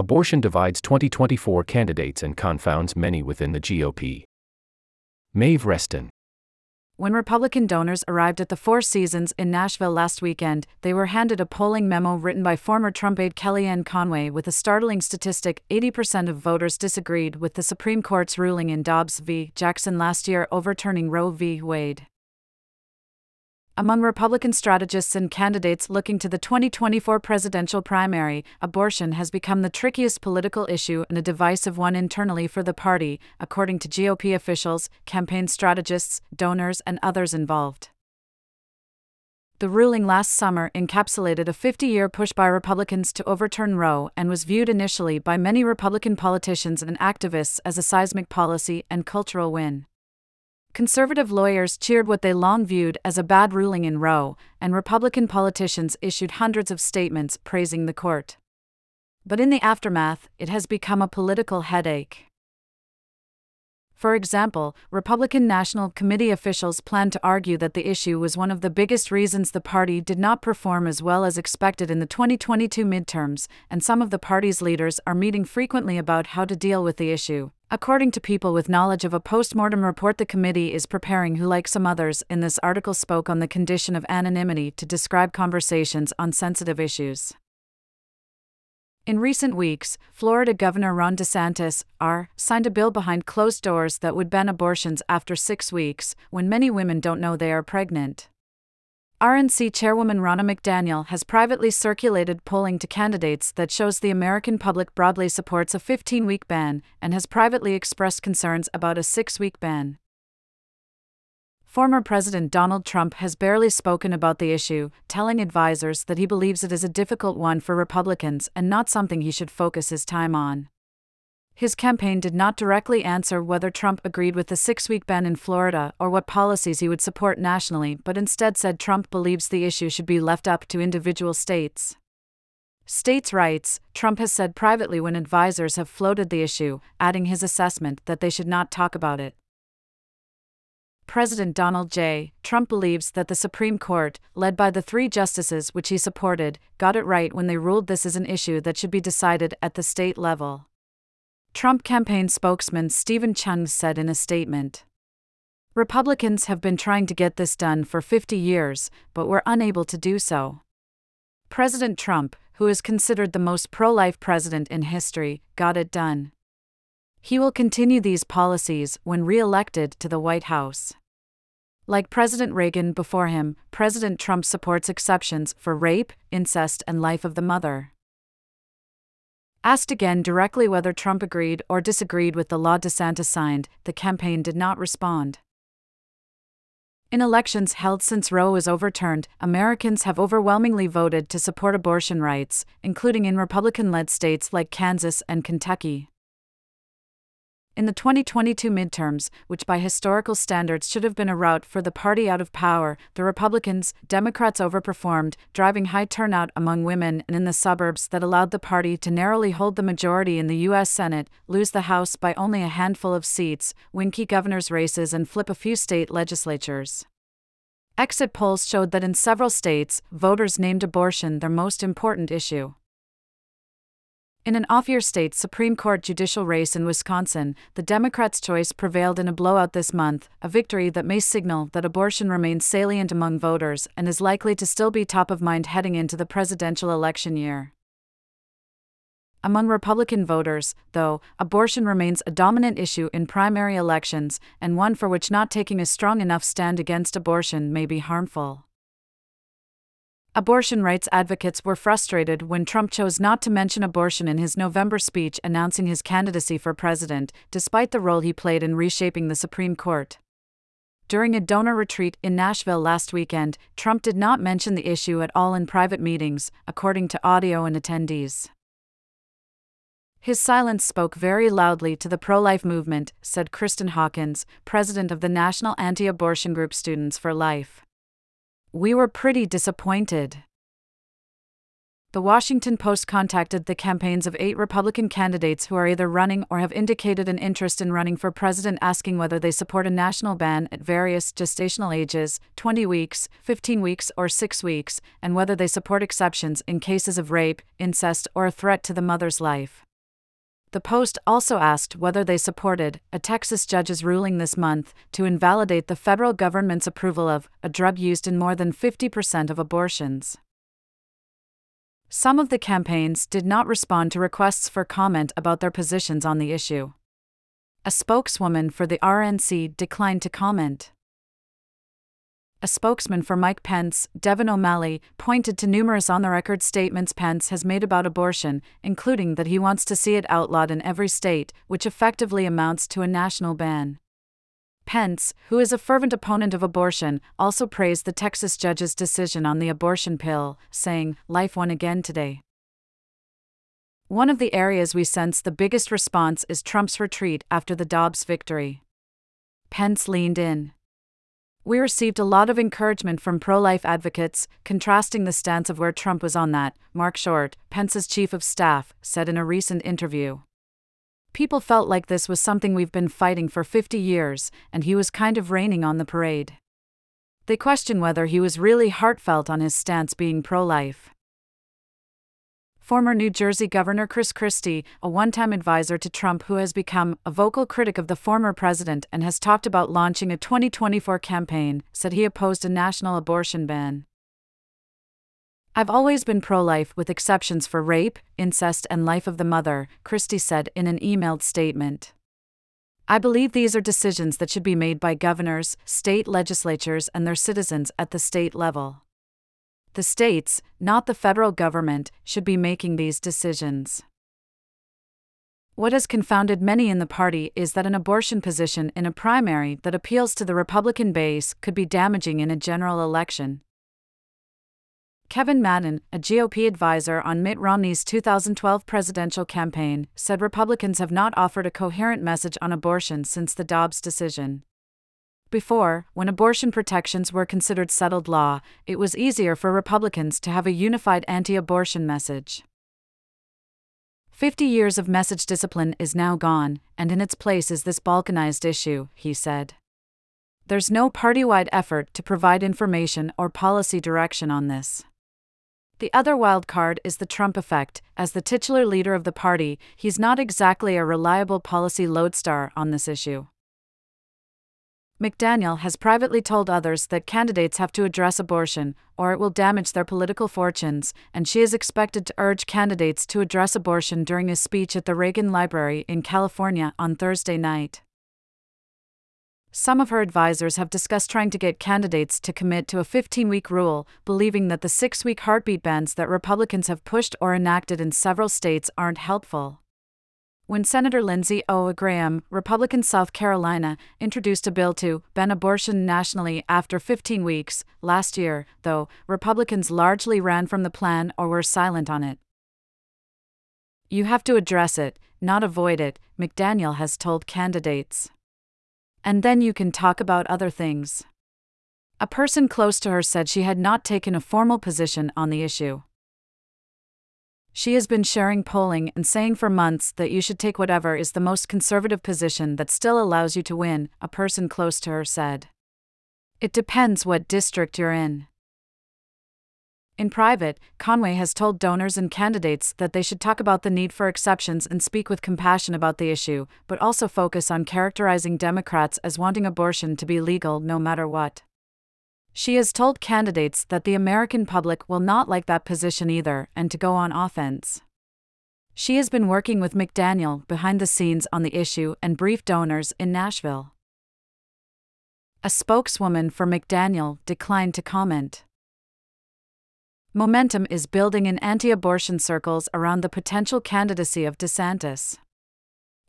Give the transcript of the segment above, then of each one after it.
Abortion divides 2024 candidates and confounds many within the GOP. Maeve Reston. When Republican donors arrived at the Four Seasons in Nashville last weekend, they were handed a polling memo written by former Trump aide Kellyanne Conway with a startling statistic 80% of voters disagreed with the Supreme Court's ruling in Dobbs v. Jackson last year overturning Roe v. Wade. Among Republican strategists and candidates looking to the 2024 presidential primary, abortion has become the trickiest political issue and a divisive one internally for the party, according to GOP officials, campaign strategists, donors, and others involved. The ruling last summer encapsulated a 50 year push by Republicans to overturn Roe and was viewed initially by many Republican politicians and activists as a seismic policy and cultural win. Conservative lawyers cheered what they long viewed as a bad ruling in Roe, and Republican politicians issued hundreds of statements praising the court. But in the aftermath, it has become a political headache. For example, Republican National Committee officials plan to argue that the issue was one of the biggest reasons the party did not perform as well as expected in the 2022 midterms, and some of the party's leaders are meeting frequently about how to deal with the issue. According to people with knowledge of a post-mortem report the committee is preparing who like some others in this article spoke on the condition of anonymity to describe conversations on sensitive issues. In recent weeks, Florida Governor Ron DeSantis R signed a bill behind closed doors that would ban abortions after 6 weeks when many women don't know they are pregnant. RNC Chairwoman Ronna McDaniel has privately circulated polling to candidates that shows the American public broadly supports a 15 week ban and has privately expressed concerns about a 6 week ban. Former President Donald Trump has barely spoken about the issue, telling advisers that he believes it is a difficult one for Republicans and not something he should focus his time on. His campaign did not directly answer whether Trump agreed with the six week ban in Florida or what policies he would support nationally, but instead said Trump believes the issue should be left up to individual states. States' rights, Trump has said privately when advisers have floated the issue, adding his assessment that they should not talk about it. President Donald J. Trump believes that the Supreme Court, led by the three justices which he supported, got it right when they ruled this is an issue that should be decided at the state level. Trump campaign spokesman Steven Cheung said in a statement Republicans have been trying to get this done for 50 years, but were unable to do so. President Trump, who is considered the most pro life president in history, got it done. He will continue these policies when re elected to the White House. Like President Reagan before him, President Trump supports exceptions for rape, incest, and life of the mother. Asked again directly whether Trump agreed or disagreed with the law DeSantis signed, the campaign did not respond. In elections held since Roe was overturned, Americans have overwhelmingly voted to support abortion rights, including in Republican led states like Kansas and Kentucky. In the 2022 midterms, which by historical standards should have been a rout for the party out of power, the Republicans, Democrats overperformed, driving high turnout among women and in the suburbs that allowed the party to narrowly hold the majority in the U.S. Senate, lose the House by only a handful of seats, win key governors' races, and flip a few state legislatures. Exit polls showed that in several states, voters named abortion their most important issue. In an off year state Supreme Court judicial race in Wisconsin, the Democrats' choice prevailed in a blowout this month, a victory that may signal that abortion remains salient among voters and is likely to still be top of mind heading into the presidential election year. Among Republican voters, though, abortion remains a dominant issue in primary elections, and one for which not taking a strong enough stand against abortion may be harmful. Abortion rights advocates were frustrated when Trump chose not to mention abortion in his November speech announcing his candidacy for president, despite the role he played in reshaping the Supreme Court. During a donor retreat in Nashville last weekend, Trump did not mention the issue at all in private meetings, according to audio and attendees. His silence spoke very loudly to the pro life movement, said Kristan Hawkins, president of the National Anti Abortion Group Students for Life. We were pretty disappointed. The Washington Post contacted the campaigns of eight Republican candidates who are either running or have indicated an interest in running for president, asking whether they support a national ban at various gestational ages 20 weeks, 15 weeks, or 6 weeks and whether they support exceptions in cases of rape, incest, or a threat to the mother's life. The Post also asked whether they supported a Texas judge's ruling this month to invalidate the federal government's approval of a drug used in more than 50% of abortions. Some of the campaigns did not respond to requests for comment about their positions on the issue. A spokeswoman for the RNC declined to comment. A spokesman for Mike Pence, Devin O'Malley, pointed to numerous on the record statements Pence has made about abortion, including that he wants to see it outlawed in every state, which effectively amounts to a national ban. Pence, who is a fervent opponent of abortion, also praised the Texas judge's decision on the abortion pill, saying, Life won again today. One of the areas we sense the biggest response is Trump's retreat after the Dobbs victory. Pence leaned in. We received a lot of encouragement from pro life advocates, contrasting the stance of where Trump was on that, Marc Short, Pence's chief of staff, said in a recent interview. People felt like this was something we've been fighting for 50 years, and he was kind of raining on the parade. They question whether he was really heartfelt on his stance being pro life former New Jersey Governor Chris Christie, a one time advisor to Trump who has become a vocal critic of the former president and has talked about launching a 2024 campaign, said he opposed a national abortion ban. I've always been pro life with exceptions for rape, incest, and life of the mother, Christie said in an emailed statement. I believe these are decisions that should be made by governors, state legislatures, and their citizens at the state level. The states, not the federal government, should be making these decisions. What has confounded many in the party is that an abortion position in a primary that appeals to the Republican base could be damaging in a general election. Kevin Madden, a GOP advisor on Mitt Romney's 2012 presidential campaign, said Republicans have not offered a coherent message on abortion since the Dobbs decision. Before, when abortion protections were considered settled law, it was easier for Republicans to have a unified anti abortion message. Fifty years of message discipline is now gone, and in its place is this balkanized issue, he said. There's no party wide effort to provide information or policy direction on this. The other wild card is the Trump effect. As the titular leader of the party, he's not exactly a reliable policy lodestar on this issue. McDaniel has privately told others that candidates have to address abortion, or it will damage their political fortunes, and she is expected to urge candidates to address abortion during a speech at the Reagan Library in California on Thursday night. Some of her advisors have discussed trying to get candidates to commit to a 15 week rule, believing that the six week heartbeat bans that Republicans have pushed or enacted in several states aren't helpful when Senator Lindsey O. Graham, Republican South Carolina, introduced a bill to ban abortion nationally after 15 weeks. Last year, though, Republicans largely ran from the plan or were silent on it. You have to address it, not avoid it, McDaniel has told candidates. And then you can talk about other things. A person close to her said she had not taken a formal position on the issue. She has been sharing polling and saying for months that you should take whatever is the most conservative position that still allows you to win, a person close to her said. It depends what district you're in. In private, Conway has told donors and candidates that they should talk about the need for exceptions and speak with compassion about the issue, but also focus on characterizing Democrats as wanting abortion to be legal no matter what. She has told candidates that the American public will not like that position either and to go on offense. She has been working with McDaniel behind the scenes on the issue and briefed donors in Nashville. A spokeswoman for McDaniel declined to comment. Momentum is building in anti abortion circles around the potential candidacy of DeSantis.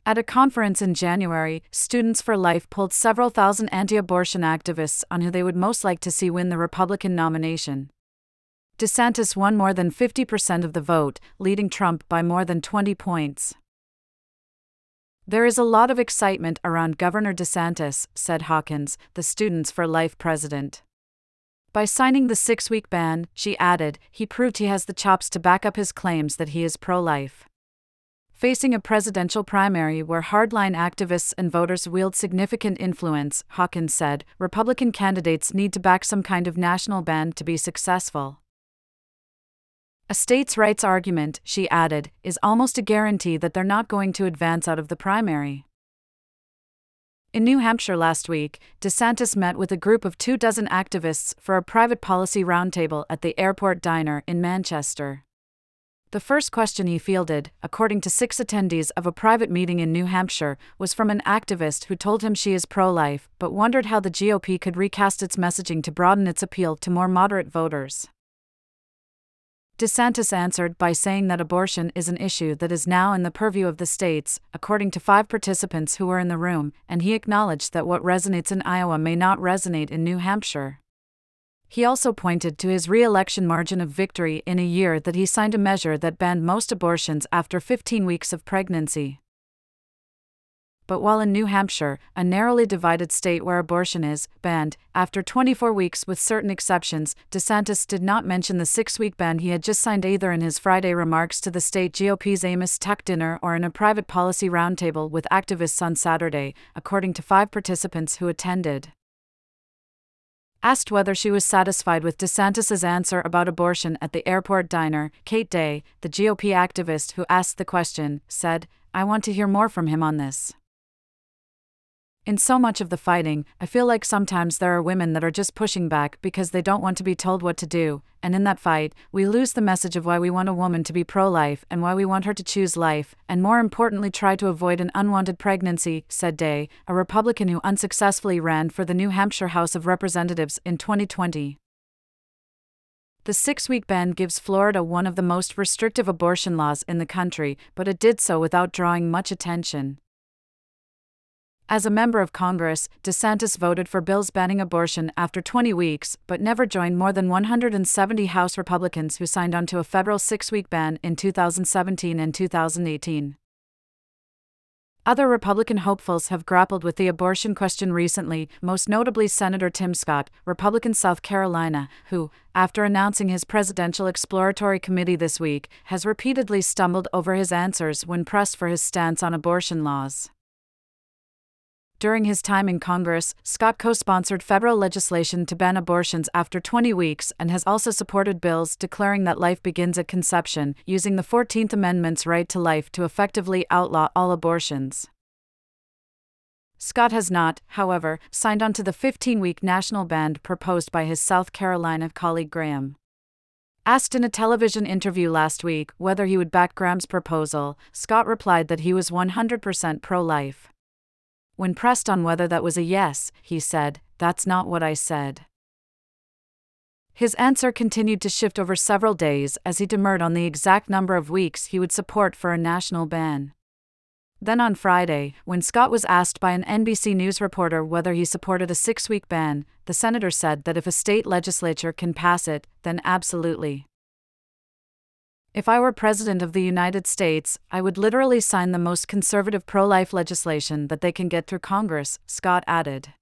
At a conference in January, Students for Life polled several thousand anti abortion activists on who they would most like to see win the Republican nomination. DeSantis won more than 50% of the vote, leading Trump by more than 20 points. There is a lot of excitement around Governor DeSantis, said Hawkins, the Students for Life president. By signing the six week ban, she added, he proved he has the chops to back up his claims that he is pro life. Facing a presidential primary where hardline activists and voters wield significant influence, Hawkins said, Republican candidates need to back some kind of national ban to be successful. A states' rights argument, she added, is almost a guarantee that they're not going to advance out of the primary. In New Hampshire last week, DeSantis met with a group of two dozen activists for a private policy roundtable at the Airport Diner in Manchester. The first question he fielded, according to six attendees of a private meeting in New Hampshire, was from an activist who told him she is pro life but wondered how the GOP could recast its messaging to broaden its appeal to more moderate voters. DeSantis answered by saying that abortion is an issue that is now in the purview of the states, according to five participants who were in the room, and he acknowledged that what resonates in Iowa may not resonate in New Hampshire. He also pointed to his re election margin of victory in a year that he signed a measure that banned most abortions after 15 weeks of pregnancy. But while in New Hampshire, a narrowly divided state where abortion is banned, after 24 weeks with certain exceptions, DeSantis did not mention the six week ban he had just signed either in his Friday remarks to the state GOP's Amos Tuck dinner or in a private policy roundtable with activists on Saturday, according to five participants who attended. Asked whether she was satisfied with DeSantis's answer about abortion at the airport diner, Kate Day, the GOP activist who asked the question, said, I want to hear more from him on this. In so much of the fighting, I feel like sometimes there are women that are just pushing back because they don't want to be told what to do, and in that fight, we lose the message of why we want a woman to be pro life and why we want her to choose life, and more importantly, try to avoid an unwanted pregnancy, said Day, a Republican who unsuccessfully ran for the New Hampshire House of Representatives in 2020. The six week ban gives Florida one of the most restrictive abortion laws in the country, but it did so without drawing much attention. As a member of Congress, DeSantis voted for bills banning abortion after 20 weeks, but never joined more than 170 House Republicans who signed on to a federal six week ban in 2017 and 2018. Other Republican hopefuls have grappled with the abortion question recently, most notably Senator Tim Scott, Republican South Carolina, who, after announcing his presidential exploratory committee this week, has repeatedly stumbled over his answers when pressed for his stance on abortion laws. During his time in Congress, Scott co sponsored federal legislation to ban abortions after 20 weeks and has also supported bills declaring that life begins at conception, using the 14th Amendment's right to life to effectively outlaw all abortions. Scott has not, however, signed on to the 15 week national ban proposed by his South Carolina colleague Graham. Asked in a television interview last week whether he would back Graham's proposal, Scott replied that he was 100% pro life. When pressed on whether that was a yes, he said, That's not what I said. His answer continued to shift over several days as he demurred on the exact number of weeks he would support for a national ban. Then on Friday, when Scott was asked by an NBC News reporter whether he supported a six week ban, the senator said that if a state legislature can pass it, then absolutely. If I were President of the United States, I would literally sign the most conservative pro life legislation that they can get through Congress, Scott added.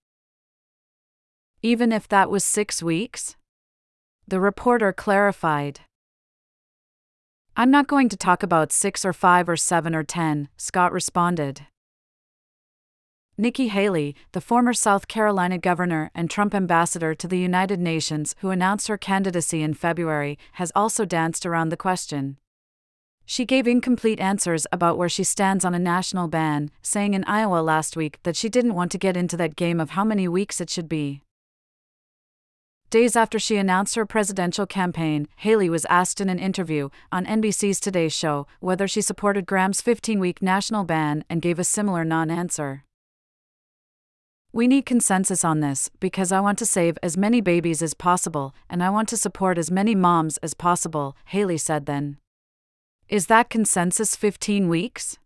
Even if that was six weeks? The reporter clarified. I'm not going to talk about six or five or seven or ten, Scott responded. Nikki Haley, the former South Carolina governor and Trump ambassador to the United Nations who announced her candidacy in February, has also danced around the question. She gave incomplete answers about where she stands on a national ban, saying in Iowa last week that she didn't want to get into that game of how many weeks it should be. Days after she announced her presidential campaign, Haley was asked in an interview on NBC's Today Show whether she supported Graham's 15 week national ban and gave a similar non answer. We need consensus on this because I want to save as many babies as possible and I want to support as many moms as possible, Haley said then. Is that consensus 15 weeks?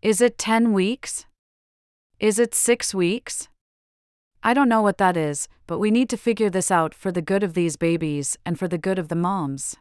Is it 10 weeks? Is it 6 weeks? I don't know what that is, but we need to figure this out for the good of these babies and for the good of the moms.